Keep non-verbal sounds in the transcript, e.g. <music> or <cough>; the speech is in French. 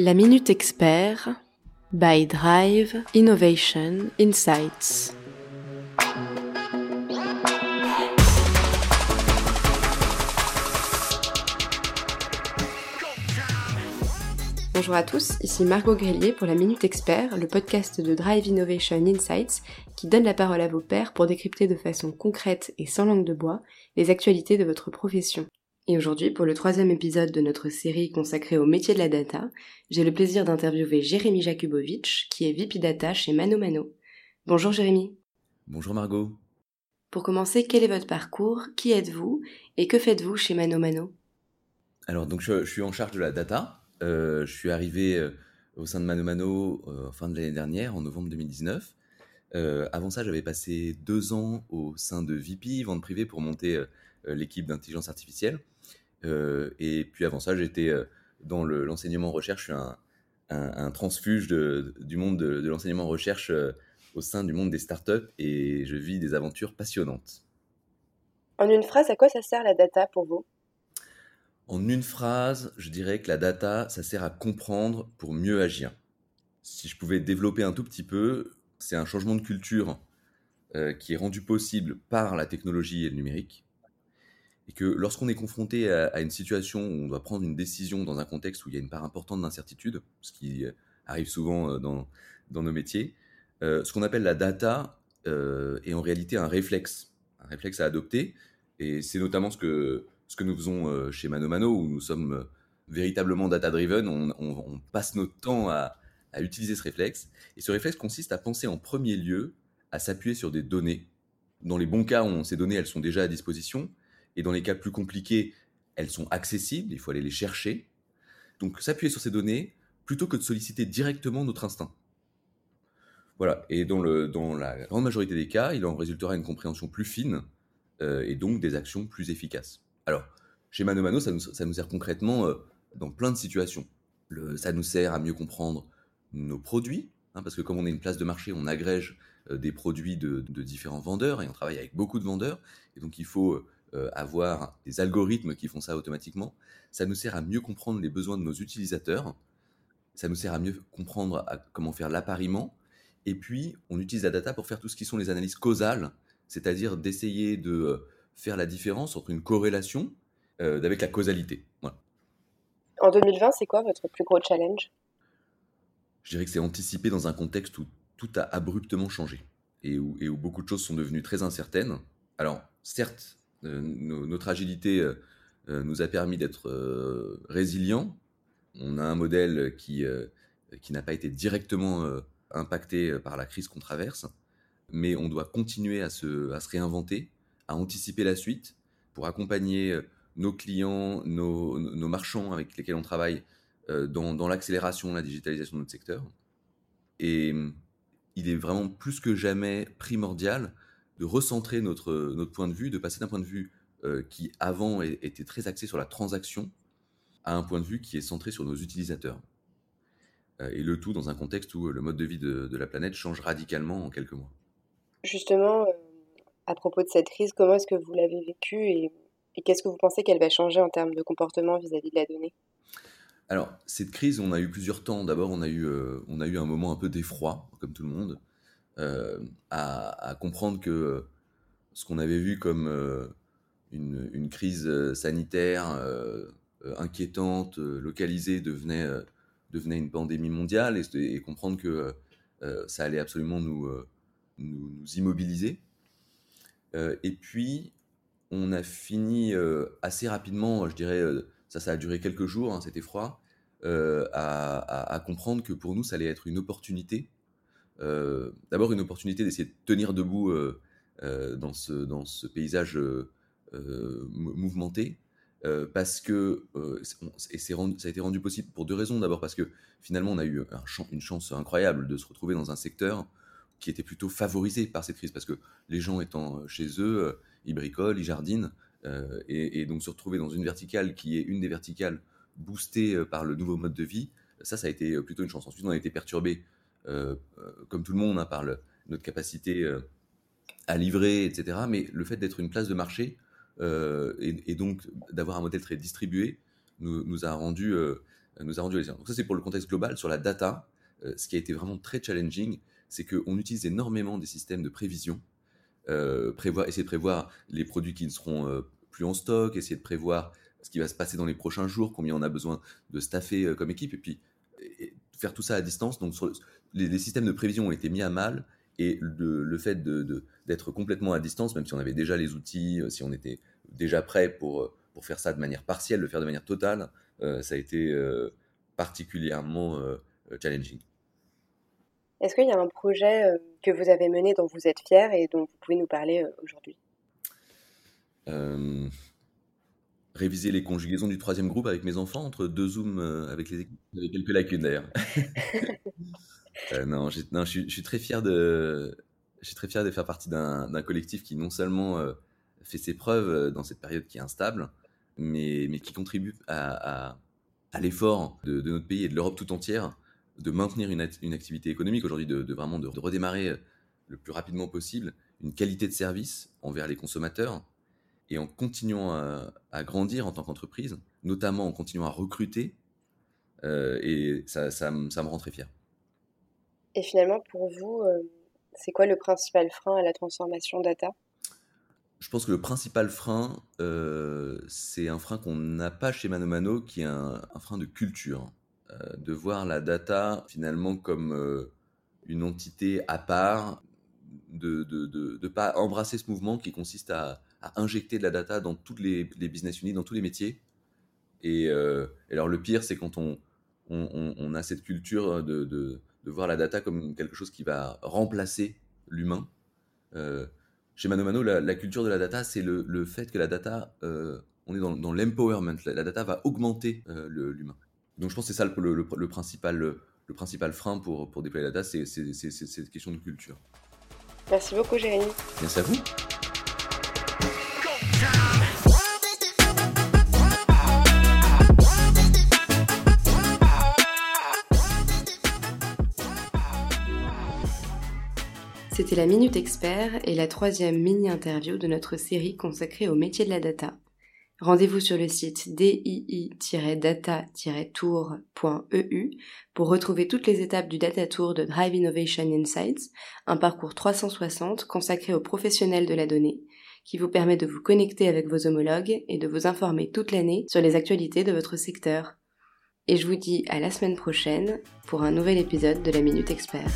La Minute Expert by Drive Innovation Insights. Bonjour à tous, ici Margot Grélier pour la Minute Expert, le podcast de Drive Innovation Insights qui donne la parole à vos pairs pour décrypter de façon concrète et sans langue de bois les actualités de votre profession. Et aujourd'hui, pour le troisième épisode de notre série consacrée au métier de la data, j'ai le plaisir d'interviewer Jérémy Jakubowicz, qui est VP Data chez Mano Mano. Bonjour Jérémy. Bonjour Margot. Pour commencer, quel est votre parcours? Qui êtes-vous? Et que faites-vous chez Mano Mano? Alors, donc je, suis en charge de la data. Euh, je suis arrivé euh, au sein de Mano Mano euh, fin de l'année dernière, en novembre 2019. avant ça, j'avais passé deux ans au sein de VP, vente privée, pour monter l'équipe d'intelligence artificielle. Euh, et puis avant ça, j'étais euh, dans l'enseignement recherche, je suis un, transfuge du monde de, l'enseignement recherche euh, au sein du monde des startups et je vis des aventures passionnantes. En une phrase, à quoi ça sert la data pour vous? En une phrase, je dirais que la data, ça sert à comprendre pour mieux agir. Si je pouvais développer un tout petit peu, c'est un changement de culture qui est rendu possible par la technologie et le numérique et que lorsqu'on est confronté à, une situation où on doit prendre une décision dans un contexte où il y a une part importante d'incertitude, ce qui euh, arrive souvent euh, dans, nos métiers, euh, ce qu'on appelle la data est en réalité un réflexe, un réflexe à adopter, et c'est notamment ce que, ce que nous faisons chez Mano Mano, où nous sommes véritablement data-driven, on, passe notre temps à, utiliser ce réflexe, et ce réflexe consiste à penser en premier lieu à s'appuyer sur des données. Dans les bons cas, où ces données elles sont déjà à disposition, et dans les cas plus compliqués, elles sont accessibles, il faut aller les chercher. Donc s'appuyer sur ces données plutôt que de solliciter directement notre instinct. Voilà, et dans, la grande majorité des cas, il en résultera une compréhension plus fine euh, et donc des actions plus efficaces. Alors, chez Mano Mano, ça nous, sert concrètement euh, dans plein de situations. Ça nous sert à mieux comprendre nos produits, hein, parce que comme on est une place de marché, on agrège euh, des produits de, de, différents vendeurs et on travaille avec beaucoup de vendeurs, et donc il faut euh, avoir des algorithmes qui font ça automatiquement. Ça nous sert à mieux comprendre les besoins de nos utilisateurs. Ça nous sert à mieux comprendre comment faire l'appariement. Et puis, on utilise la data pour faire tout ce qui sont les analyses causales, c'est-à-dire d'essayer de euh, faire la différence entre une corrélation euh, avec la causalité. En 2020, c'est quoi votre plus gros challenge? Je dirais que c'est anticiper dans un contexte où tout a abruptement changé et où, et où beaucoup de choses sont devenues très incertaines. Alors, certes, euh, notre agilité euh, euh, nous a permis d'être résilients. On a un modèle qui, qui n'a pas été directement impacté par la crise qu'on traverse, mais on doit continuer à se, à se réinventer, à anticiper la suite pour accompagner nos clients, nos, nos, marchands avec lesquels on travaille dans, dans l'accélération, la digitalisation de notre secteur. Et il est vraiment plus que jamais primordial de recentrer notre, notre point de vue, de passer d'un point de vue euh, qui avant était très axé sur la transaction à un point de vue qui est centré sur nos utilisateurs. Euh, et le tout dans un contexte où le mode de vie de, la planète change radicalement en quelques mois. Justement, euh, à propos de cette crise, comment est-ce que vous l'avez vécue et, qu'est-ce que vous pensez qu'elle va changer en termes de comportement vis-à-vis de la donnée? Alors, cette crise, on a eu plusieurs temps. D'abord, on, a eu, on a eu un moment un peu d'effroi, comme tout le monde. Euh, à, comprendre que ce qu'on avait vu comme euh, une, crise sanitaire euh, inquiétante, localisée, devenait, devenait une pandémie mondiale et, comprendre que ça allait absolument nous, nous, immobiliser. et puis, on a fini assez rapidement, je dirais, ça, ça a duré quelques jours, hein, c'était froid, à, comprendre que pour nous, ça allait être une opportunité euh, d'abord une opportunité d'essayer de tenir debout euh, euh, dans, ce, dans ce paysage mouvementé. parce que et ça a été rendu possible pour deux raisons. D'abord parce que finalement on a eu une chance incroyable de se retrouver dans un secteur qui était plutôt favorisé par cette crise parce que les gens étant chez eux, ils bricolent, ils jardinent et, donc se retrouver dans une verticale qui est une des verticales boostées par le nouveau mode de vie, ça, ça a été plutôt une chance. Ensuite, on a été perturbé euh, euh, comme tout le monde, hein, par notre capacité euh, à livrer, etc. Mais le fait d'être une place de marché et, donc d'avoir un modèle très distribué nous, a rendu nous a rendu Donc ça, c'est pour le contexte global. Sur la data, ce qui a été vraiment très challenging, c'est qu'on utilise énormément des systèmes de prévision, prévoir, essayer de prévoir les produits qui ne seront plus en stock, essayer de prévoir ce qui va se passer dans les prochains jours, combien on a besoin de staffer comme équipe, et puis faire tout ça à distance. Donc les, systèmes de prévision ont été mis à mal, et le, fait d'être complètement à distance, même si on avait déjà les outils, si on était déjà prêt pour, pour faire ça de manière partielle, le faire de manière totale, ça a été particulièrement challenging. Est-ce qu'il y a un projet euh, que vous avez mené dont vous êtes fier et dont vous pouvez nous parler euh, aujourd'hui? Euh, Réviser les conjugaisons du troisième groupe avec mes enfants entre deux zooms avec les équipes. Avec quelques lacunes d'ailleurs. <laughs> <laughs> non, non je, suis, très fier de, je suis très fier de faire partie d'un collectif qui non seulement fait ses preuves dans cette période qui est instable, mais, mais qui contribue à, à, l'effort de, de, notre pays et de l'Europe tout entière de maintenir une, une activité économique aujourd'hui, de, vraiment de, redémarrer euh, le plus rapidement possible une qualité de service envers les consommateurs et en continuant à, grandir en tant qu'entreprise, notamment en continuant à recruter. Euh, et ça, ça, ça, me rend très fier. Et finalement, pour vous, euh, c'est quoi le principal frein à la transformation data? Je pense que le principal frein, c'est un frein qu'on n'a pas chez Mano Mano, qui est un frein de culture. Euh, de voir la data finalement comme euh, une entité à part, de ne pas embrasser ce mouvement qui consiste à, injecter de la data dans toutes les, business units, dans tous les métiers. Et, euh, alors le pire, c'est quand on, on, a cette culture de, de, voir la data comme quelque chose qui va remplacer l'humain. chez Mano Mano, la, culture de la data, c'est le, le, fait que la data, on est dans, dans l'empowerment, la, la, data va augmenter l'humain. Donc je pense que c'est ça le, le, principal, le, principal frein pour, pour déployer la data, c'est cette question de culture. Merci beaucoup Jérémy. Merci à vous. C'était la Minute Expert et la troisième mini-interview de notre série consacrée au métier de la data. Rendez-vous sur le site dii-data-tour.eu pour retrouver toutes les étapes du Data Tour de Drive Innovation Insights, un parcours 360 consacré aux professionnels de la donnée, qui vous permet de vous connecter avec vos homologues et de vous informer toute l'année sur les actualités de votre secteur. Et je vous dis à la semaine prochaine pour un nouvel épisode de la Minute Expert.